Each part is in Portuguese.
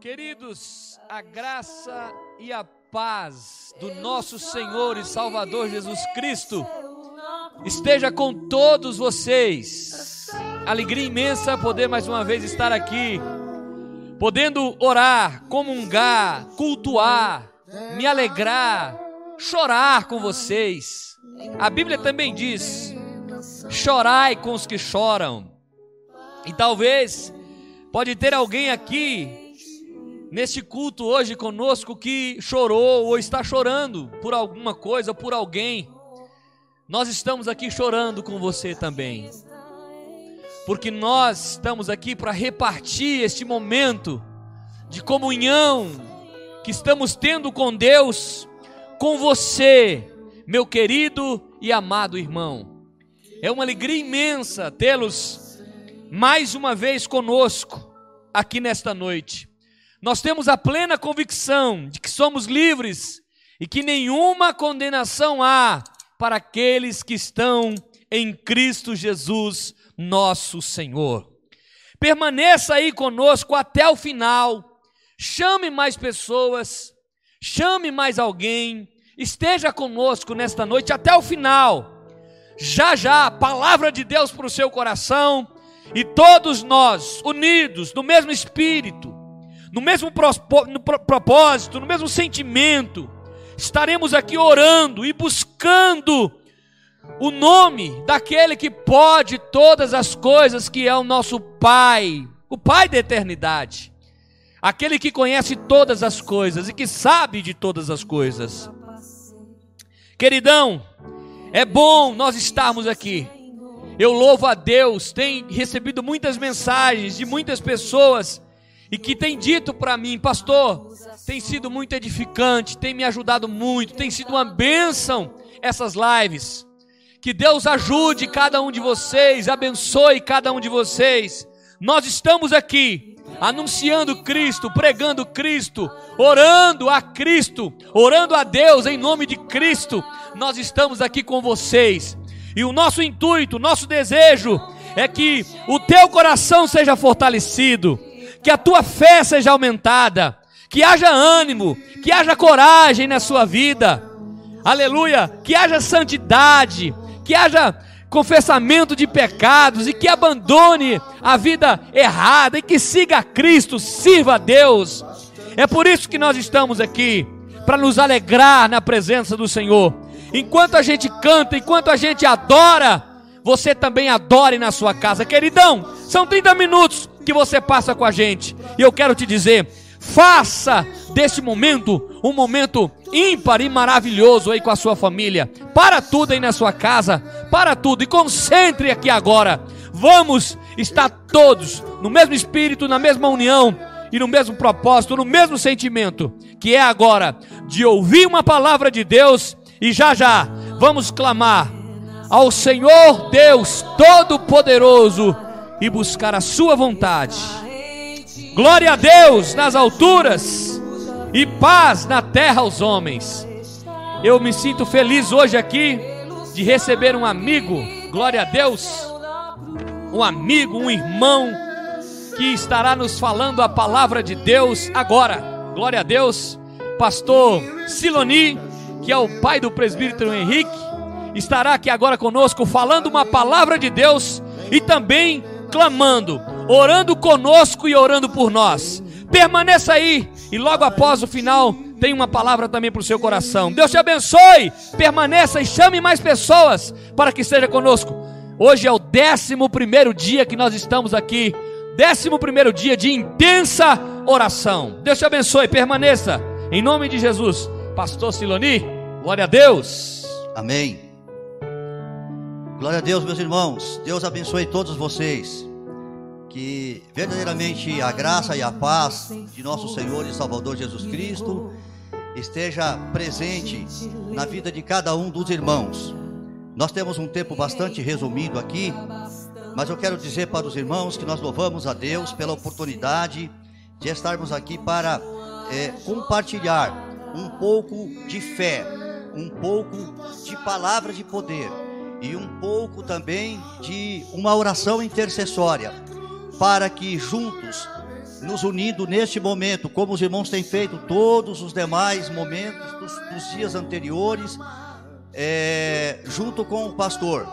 Queridos, a graça e a paz do nosso Senhor e Salvador Jesus Cristo esteja com todos vocês. Alegria imensa poder mais uma vez estar aqui, podendo orar, comungar, cultuar, me alegrar, chorar com vocês. A Bíblia também diz: chorai com os que choram. E talvez pode ter alguém aqui neste culto hoje conosco que chorou ou está chorando por alguma coisa, por alguém. Nós estamos aqui chorando com você também. Porque nós estamos aqui para repartir este momento de comunhão que estamos tendo com Deus, com você, meu querido e amado irmão. É uma alegria imensa tê-los mais uma vez conosco aqui nesta noite. Nós temos a plena convicção de que somos livres e que nenhuma condenação há para aqueles que estão em Cristo Jesus, nosso Senhor. Permaneça aí conosco até o final. Chame mais pessoas, chame mais alguém, esteja conosco nesta noite até o final. Já já, palavra de Deus para o seu coração e todos nós unidos no mesmo espírito no mesmo propósito, no mesmo sentimento, estaremos aqui orando e buscando o nome daquele que pode todas as coisas, que é o nosso Pai, o Pai da eternidade, aquele que conhece todas as coisas e que sabe de todas as coisas. Queridão, é bom nós estarmos aqui. Eu louvo a Deus, tenho recebido muitas mensagens de muitas pessoas e que tem dito para mim, pastor, tem sido muito edificante, tem me ajudado muito, tem sido uma bênção essas lives. Que Deus ajude cada um de vocês, abençoe cada um de vocês. Nós estamos aqui anunciando Cristo, pregando Cristo, orando a Cristo, orando a Deus em nome de Cristo. Nós estamos aqui com vocês. E o nosso intuito, nosso desejo é que o teu coração seja fortalecido que a tua fé seja aumentada, que haja ânimo, que haja coragem na sua vida, aleluia, que haja santidade, que haja confessamento de pecados e que abandone a vida errada e que siga a Cristo, sirva a Deus. É por isso que nós estamos aqui, para nos alegrar na presença do Senhor. Enquanto a gente canta, enquanto a gente adora, você também adore na sua casa. Queridão, são 30 minutos que você passa com a gente. E eu quero te dizer, faça desse momento um momento ímpar e maravilhoso aí com a sua família. Para tudo aí na sua casa, para tudo e concentre aqui agora. Vamos estar todos no mesmo espírito, na mesma união e no mesmo propósito, no mesmo sentimento, que é agora de ouvir uma palavra de Deus e já já vamos clamar ao Senhor Deus Todo-Poderoso e buscar a Sua vontade. Glória a Deus nas alturas e paz na terra aos homens. Eu me sinto feliz hoje aqui de receber um amigo, glória a Deus, um amigo, um irmão que estará nos falando a palavra de Deus agora. Glória a Deus, pastor Siloni, que é o pai do presbítero Henrique estará aqui agora conosco falando uma palavra de Deus e também clamando, orando conosco e orando por nós. Permaneça aí e logo após o final tem uma palavra também para o seu coração. Deus te abençoe, permaneça e chame mais pessoas para que esteja conosco. Hoje é o décimo primeiro dia que nós estamos aqui, décimo primeiro dia de intensa oração. Deus te abençoe, permaneça. Em nome de Jesus, Pastor Siloni, glória a Deus. Amém. Glória a Deus, meus irmãos. Deus abençoe todos vocês. Que verdadeiramente a graça e a paz de nosso Senhor e Salvador Jesus Cristo esteja presente na vida de cada um dos irmãos. Nós temos um tempo bastante resumido aqui, mas eu quero dizer para os irmãos que nós louvamos a Deus pela oportunidade de estarmos aqui para é, compartilhar um pouco de fé, um pouco de palavra de poder e um pouco também de uma oração intercessória para que juntos, nos unindo neste momento, como os irmãos têm feito todos os demais momentos dos, dos dias anteriores, é, junto com o pastor,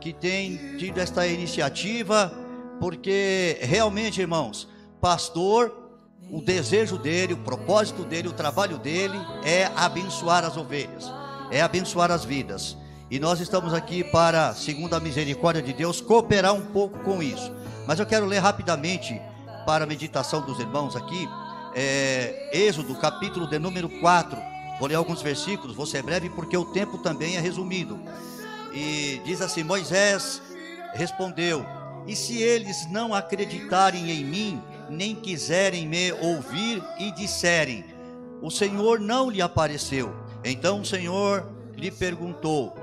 que tem tido esta iniciativa, porque realmente, irmãos, pastor o desejo dele, o propósito dele, o trabalho dele é abençoar as ovelhas, é abençoar as vidas. E nós estamos aqui para, segundo a misericórdia de Deus, cooperar um pouco com isso. Mas eu quero ler rapidamente para a meditação dos irmãos aqui, é, Êxodo, capítulo de número 4. Vou ler alguns versículos, vou ser breve porque o tempo também é resumido. E diz assim: Moisés respondeu: E se eles não acreditarem em mim, nem quiserem me ouvir e disserem: O Senhor não lhe apareceu. Então o Senhor lhe perguntou: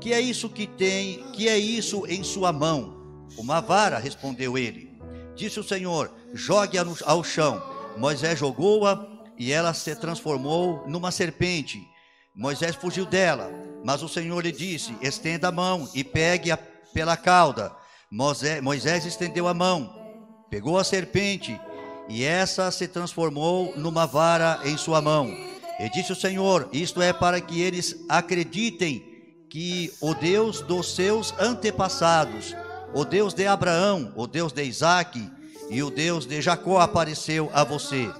Que é isso que tem? Que é isso em sua mão? Uma vara, respondeu ele. Disse o Senhor: Jogue-a ao chão. Moisés jogou-a e ela se transformou numa serpente. Moisés fugiu dela, mas o Senhor lhe disse: Estenda a mão e pegue-a pela cauda. Moisés, Moisés estendeu a mão pegou a serpente e essa se transformou numa vara em sua mão. E disse o Senhor: Isto é para que eles acreditem que o Deus dos seus antepassados, o Deus de Abraão, o Deus de Isaque e o Deus de Jacó apareceu a você.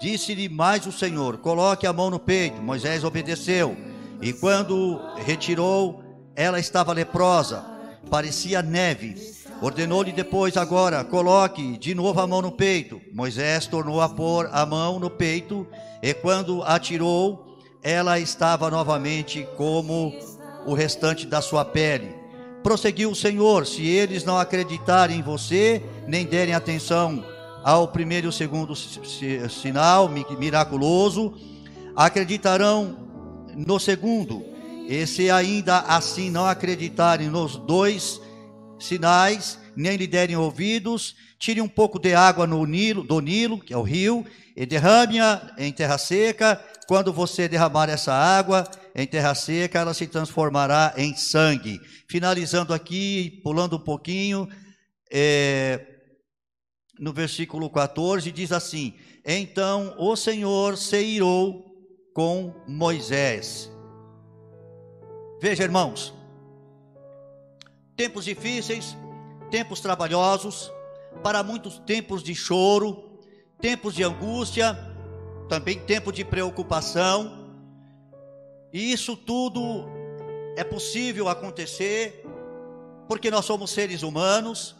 Disse-lhe mais o Senhor: Coloque a mão no peito. Moisés obedeceu. E quando retirou, ela estava leprosa, parecia neve. Ordenou-lhe depois, agora, coloque de novo a mão no peito. Moisés tornou a pôr a mão no peito, e quando atirou, ela estava novamente como o restante da sua pele. Prosseguiu o Senhor: se eles não acreditarem em você, nem derem atenção ao primeiro e segundo sinal miraculoso, acreditarão no segundo. E se ainda assim não acreditarem nos dois sinais, nem lhe derem ouvidos, tire um pouco de água no Nilo, do Nilo, que é o rio, e derrame-a em terra seca. Quando você derramar essa água em terra seca, ela se transformará em sangue. Finalizando aqui, pulando um pouquinho, é, no versículo 14, diz assim: Então o Senhor se irou com Moisés. Veja, irmãos, tempos difíceis, tempos trabalhosos, para muitos tempos de choro, tempos de angústia, também tempo de preocupação. E isso tudo é possível acontecer porque nós somos seres humanos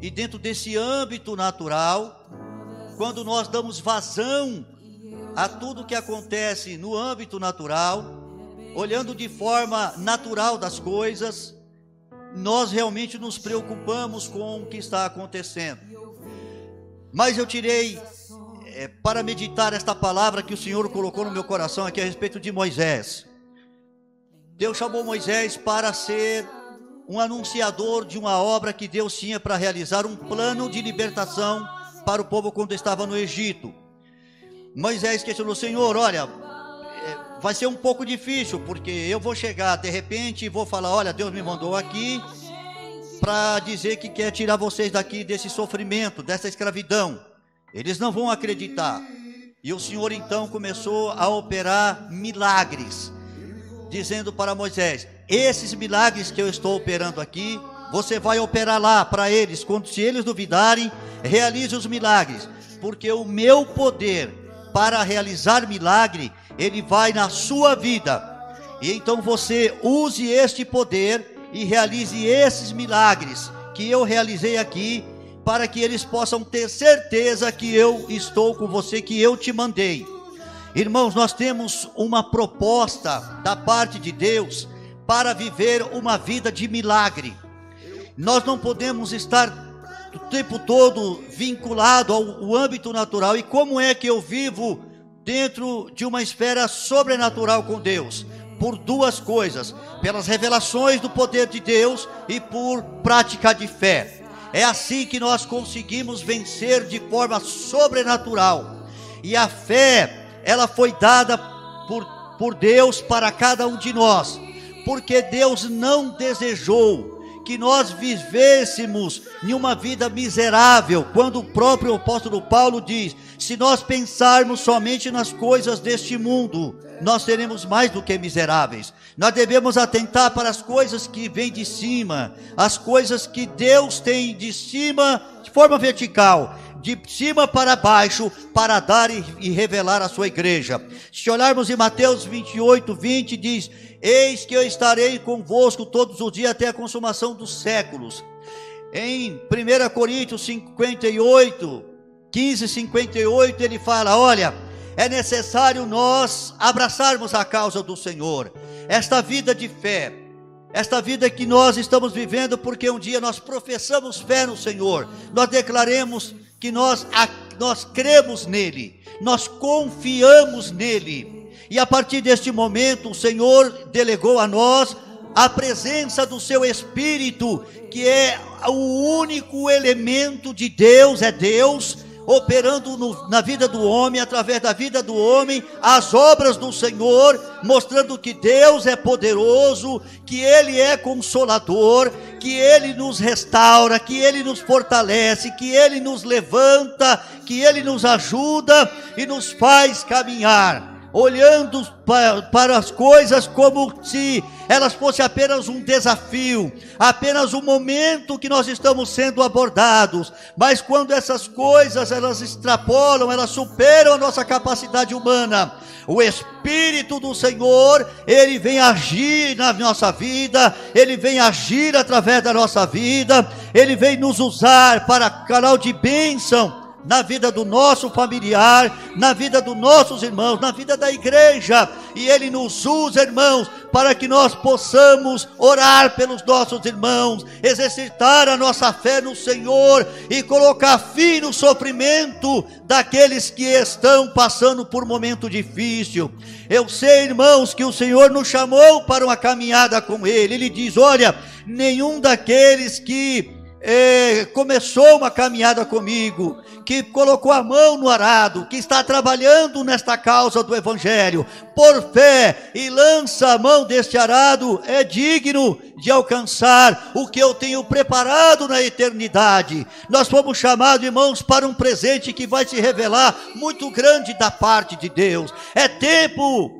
e dentro desse âmbito natural, quando nós damos vazão a tudo que acontece no âmbito natural, olhando de forma natural das coisas, nós realmente nos preocupamos com o que está acontecendo. Mas eu tirei é, para meditar esta palavra que o Senhor colocou no meu coração aqui a respeito de Moisés. Deus chamou Moisés para ser um anunciador de uma obra que Deus tinha para realizar, um plano de libertação para o povo quando estava no Egito. Moisés questionou: Senhor, olha, vai ser um pouco difícil, porque eu vou chegar de repente e vou falar: olha, Deus me mandou aqui para dizer que quer tirar vocês daqui desse sofrimento, dessa escravidão. Eles não vão acreditar. E o Senhor então começou a operar milagres, dizendo para Moisés: esses milagres que eu estou operando aqui, você vai operar lá para eles. Quando se eles duvidarem, realize os milagres, porque o meu poder para realizar milagre ele vai na sua vida. E então você use este poder e realize esses milagres que eu realizei aqui, para que eles possam ter certeza que eu estou com você, que eu te mandei. Irmãos, nós temos uma proposta da parte de Deus para viver uma vida de milagre. Nós não podemos estar o tempo todo vinculado ao, âmbito natural. E como é que eu vivo dentro de uma esfera sobrenatural com Deus, por duas coisas: pelas revelações do poder de Deus e por prática de fé. É assim que nós conseguimos vencer de forma sobrenatural. E a fé, ela foi dada por, por Deus para cada um de nós, porque Deus não desejou que nós vivêssemos em uma vida miserável, quando o próprio apóstolo Paulo diz: se nós pensarmos somente nas coisas deste mundo, nós seremos mais do que miseráveis. Nós devemos atentar para as coisas que vêm de cima, as coisas que Deus tem de cima, de forma vertical, de cima para baixo, para dar e, revelar a sua igreja. Se olharmos em Mateus 28, 20, diz: Eis que eu estarei convosco todos os dias até a consumação dos séculos. Em 1 Coríntios 58, 15, 58, ele fala: Olha, é necessário nós abraçarmos a causa do Senhor, esta vida de fé, esta vida que nós estamos vivendo, porque um dia nós professamos fé no Senhor, nós declaremos que nós, nós cremos nele, nós confiamos nele. E a partir deste momento, o Senhor delegou a nós a presença do seu Espírito, que é o único elemento de Deus, é Deus operando no, na vida do homem, através da vida do homem, as obras do Senhor, mostrando que Deus é poderoso, que Ele é consolador, que Ele nos restaura, que Ele nos fortalece, que Ele nos levanta, que Ele nos ajuda e nos faz caminhar olhando para, as coisas como se elas fossem apenas um desafio, apenas um momento que nós estamos sendo abordados. Mas quando essas coisas elas extrapolam, elas superam a nossa capacidade humana, o Espírito do Senhor, ele vem agir na nossa vida, ele vem agir através da nossa vida, ele vem nos usar para canal de bênção na vida do nosso familiar, na vida dos nossos irmãos, na vida da igreja. E Ele nos usa, irmãos, para que nós possamos orar pelos nossos irmãos, exercitar a nossa fé no Senhor e colocar fim no sofrimento daqueles que estão passando por momento difícil. Eu sei, irmãos, que o Senhor nos chamou para uma caminhada com Ele. Ele diz: Olha, nenhum daqueles que é, começou uma caminhada comigo, que colocou a mão no arado, que está trabalhando nesta causa do Evangelho, por fé e lança a mão deste arado, é digno de alcançar o que eu tenho preparado na eternidade. Nós fomos chamados, irmãos, para um presente que vai se revelar muito grande da parte de Deus. É tempo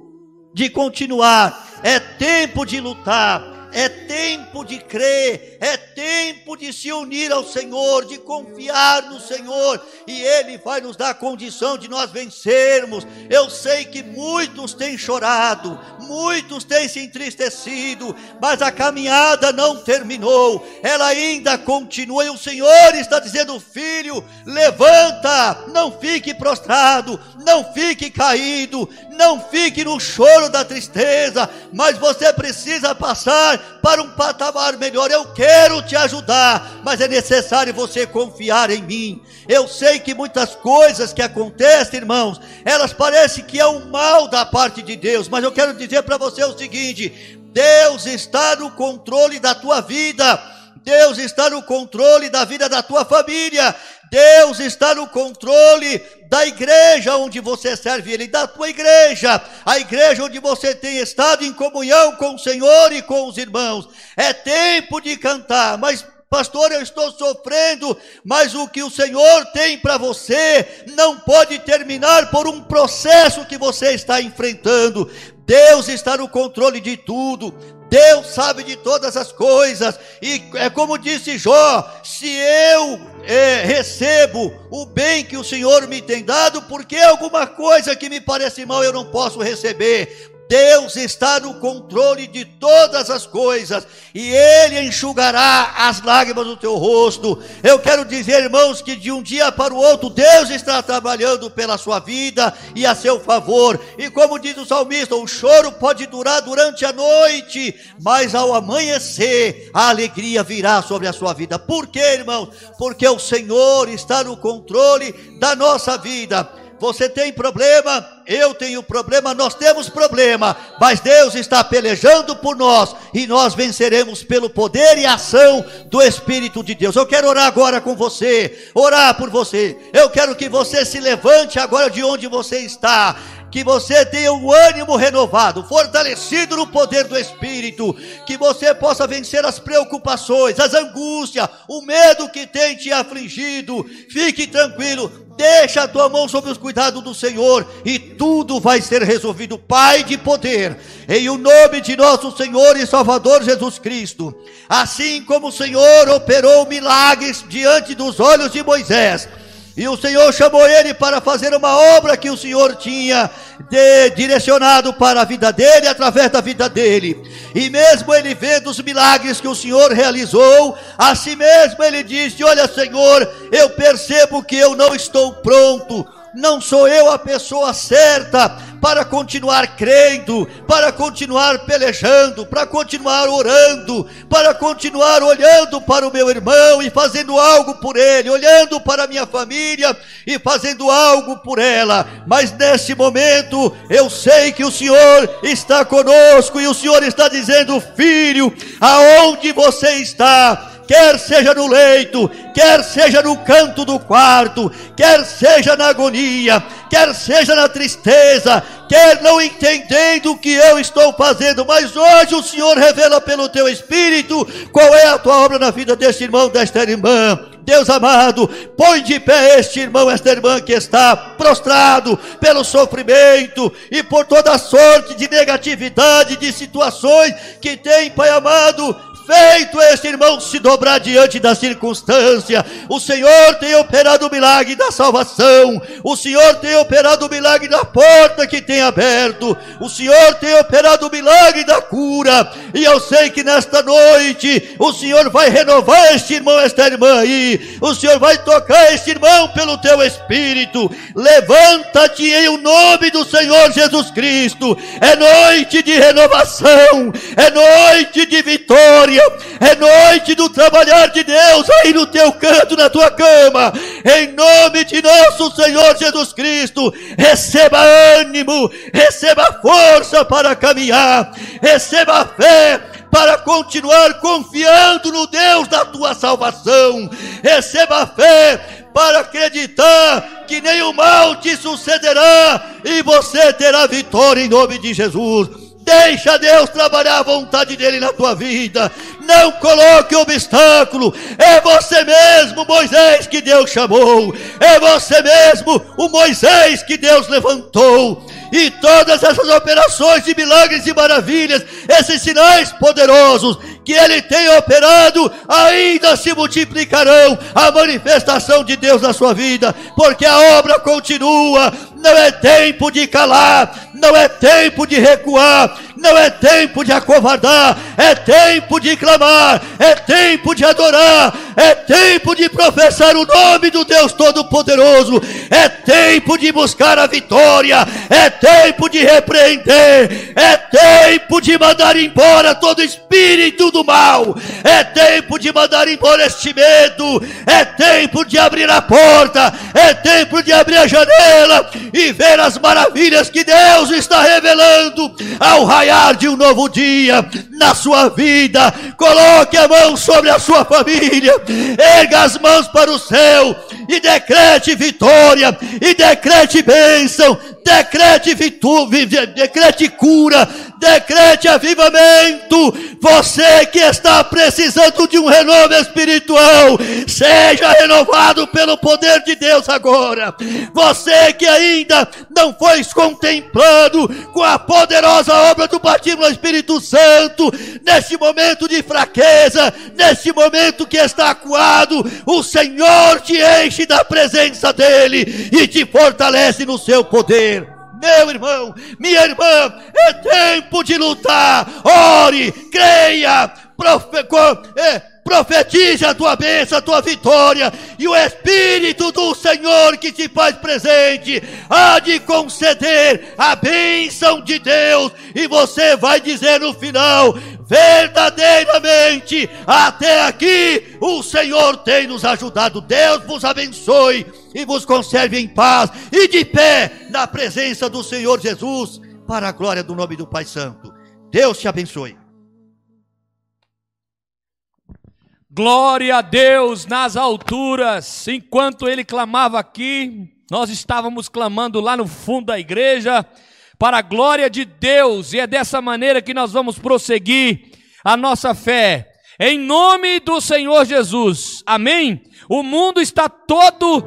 de continuar, é tempo de lutar é tempo de crer, é tempo de se unir ao Senhor, de confiar no Senhor, e Ele vai nos dar a condição de nós vencermos. Eu sei que muitos têm chorado, muitos têm se entristecido, mas a caminhada não terminou, ela ainda continua, e o Senhor está dizendo: Filho, levanta, não fique prostrado, não fique caído, não fique no choro da tristeza, mas você precisa passar para um patamar melhor. Eu quero te ajudar, mas é necessário você confiar em mim. Eu sei que muitas coisas que acontecem, irmãos, elas parecem que é um mal da parte de Deus, mas eu quero dizer para você o seguinte: Deus está no controle da tua vida. Deus está no controle da vida da tua família. Deus está no controle da igreja onde você serve Ele, da tua igreja, a igreja onde você tem estado em comunhão com o Senhor e com os irmãos. É tempo de cantar, mas pastor, eu estou sofrendo, mas o que o Senhor tem para você não pode terminar por um processo que você está enfrentando. Deus está no controle de tudo. Deus sabe de todas as coisas, e é como disse Jó: se eu é, recebo o bem que o Senhor me tem dado, porque alguma coisa que me parece mal eu não posso receber. Deus está no controle de todas as coisas e Ele enxugará as lágrimas do teu rosto. Eu quero dizer, irmãos, que de um dia para o outro, Deus está trabalhando pela sua vida e a seu favor. E como diz o salmista, o choro pode durar durante a noite, mas ao amanhecer, a alegria virá sobre a sua vida. Por quê, irmãos? Porque o Senhor está no controle da nossa vida. Você tem problema, eu tenho problema, nós temos problema, mas Deus está pelejando por nós e nós venceremos pelo poder e ação do Espírito de Deus. Eu quero orar agora com você, orar por você. Eu quero que você se levante agora de onde você está que você tenha um ânimo renovado, fortalecido no poder do Espírito, que você possa vencer as preocupações, as angústias, o medo que tem te afligido. Fique tranquilo, deixa a tua mão sobre os cuidados do Senhor e tudo vai ser resolvido. Pai de poder, em o nome de nosso Senhor e Salvador Jesus Cristo, assim como o Senhor operou milagres diante dos olhos de Moisés e o Senhor chamou ele para fazer uma obra que o Senhor tinha de, direcionado para a vida dele, através da vida dele. E mesmo ele vendo os milagres que o Senhor realizou, assim mesmo ele disse: Olha, Senhor, eu percebo que eu não estou pronto não sou eu a pessoa certa para continuar crendo, para continuar pelejando, para continuar orando, para continuar olhando para o meu irmão e fazendo algo por ele, olhando para a minha família e fazendo algo por ela. Mas nesse momento eu sei que o Senhor está conosco e o Senhor está dizendo: Filho, aonde você está? Quer seja no leito, quer seja no canto do quarto, quer seja na agonia, quer seja na tristeza, quer não entendendo o que eu estou fazendo, mas hoje o Senhor revela pelo teu espírito qual é a tua obra na vida deste irmão, desta irmã. Deus amado, põe de pé este irmão, esta irmã que está prostrado pelo sofrimento e por toda sorte de negatividade, de situações que tem, Pai amado, feito este irmão se dobrar diante da circunstância. O Senhor tem operado o milagre da salvação. O Senhor tem operado o milagre da porta que tem aberto. O Senhor tem operado o milagre da cura. E eu sei que nesta noite o Senhor vai renovar este irmão, esta irmã aí. O Senhor vai tocar este irmão pelo teu espírito. Levanta-te em o nome do Senhor Jesus Cristo. É noite de renovação. É noite de vitória é noite do trabalhar de Deus aí no teu canto, na tua cama, em nome de nosso Senhor Jesus Cristo, receba ânimo, receba força para caminhar, receba fé, para continuar confiando no Deus da tua salvação. Receba fé para acreditar que nenhum mal te sucederá e você terá vitória em nome de Jesus. Deixa Deus trabalhar a vontade dele na tua vida. Não coloque obstáculo. É você mesmo, Moisés, que Deus chamou. É você mesmo, o Moisés que Deus levantou. E todas essas operações de milagres e maravilhas, esses sinais poderosos que ele tem operado, ainda se multiplicarão a manifestação de Deus na sua vida, porque a obra continua. Não é tempo de calar, não é tempo de recuar, não é tempo de acovardar, é tempo de clamar, é tempo de adorar, é tempo de professar o nome do Deus Todo-Poderoso, é tempo de buscar a vitória, é tempo de repreender, é tempo de mandar embora todo espírito do mal, é tempo de mandar embora este medo, é tempo de abrir a porta, é tempo de abrir a janela e ver as maravilhas que Deus está revelando ao raiar de um novo dia na sua vida. Coloque a mão sobre a sua família, erga as mãos para o céu e decrete vitória, e decrete bênção, decrete vitória, decrete cura, decrete avivamento. Você que está precisando de um renovo espiritual, seja renovado pelo poder de Deus agora. Você que ainda não foi contemplado com a poderosa obra do batismo no Espírito Santo, neste momento de fraqueza, neste momento que está acuado, o Senhor te enche da presença dEle e te fortalece no seu poder. Meu irmão, minha irmã, é tempo de lutar. Ore, creia, profe, é, profetize a tua bênção, a tua vitória, e o Espírito do Senhor que te faz presente há de conceder a bênção de Deus, e você vai dizer no final: verdadeiramente, até aqui o Senhor tem nos ajudado. Deus vos abençoe e vos conserve em paz e de pé na presença do Senhor Jesus, para a glória do nome do Pai Santo. Deus te abençoe. Glória a Deus nas alturas. Enquanto ele clamava aqui, nós estávamos clamando lá no fundo da igreja, para a glória de Deus, e é dessa maneira que nós vamos prosseguir a nossa fé. Em nome do Senhor Jesus. Amém. O mundo está todo,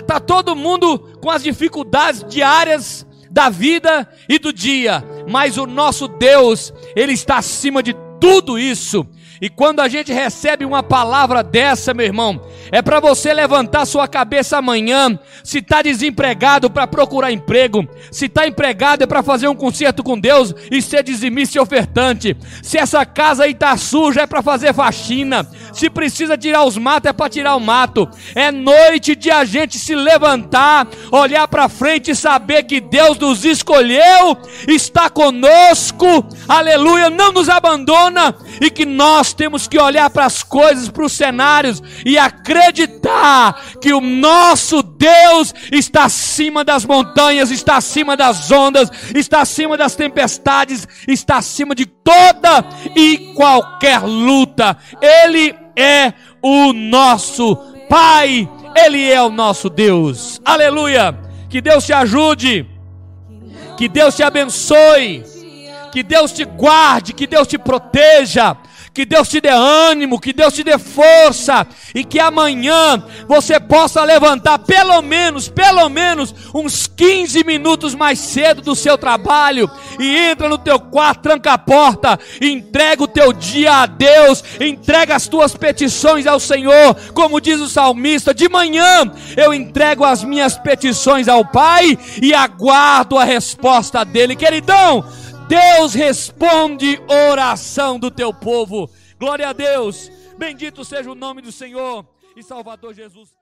está ah, todo mundo com as dificuldades diárias da vida e do dia, mas o nosso Deus, ele está acima de tudo isso. E quando a gente recebe uma palavra dessa, meu irmão, é para você levantar sua cabeça amanhã. Se está desempregado, para procurar emprego. Se está empregado, é para fazer um concerto com Deus e ser dizimista e ofertante. Se essa casa aí está suja, é para fazer faxina. Se precisa tirar os matos, é para tirar o mato. É noite de a gente se levantar, olhar para frente e saber que Deus nos escolheu, está conosco, aleluia, não nos abandona e que nós temos que olhar para as coisas, para os cenários e acreditar que o nosso Deus está acima das montanhas, está acima das ondas, está acima das tempestades, está acima de toda e qualquer luta. Ele é o nosso Pai, Ele é o nosso Deus. Aleluia! Que Deus te ajude, que Deus te abençoe, que Deus te guarde, que Deus te proteja, que Deus te dê ânimo, que Deus te dê força e que amanhã você possa levantar pelo menos, pelo menos uns 15 minutos mais cedo do seu trabalho e entra no teu quarto, tranca a porta, entrega o teu dia a Deus, entrega as tuas petições ao Senhor, como diz o salmista, de manhã eu entrego as minhas petições ao Pai e aguardo a resposta dele, queridão. Deus responde oração do teu povo. Glória a Deus. Bendito seja o nome do Senhor e Salvador Jesus.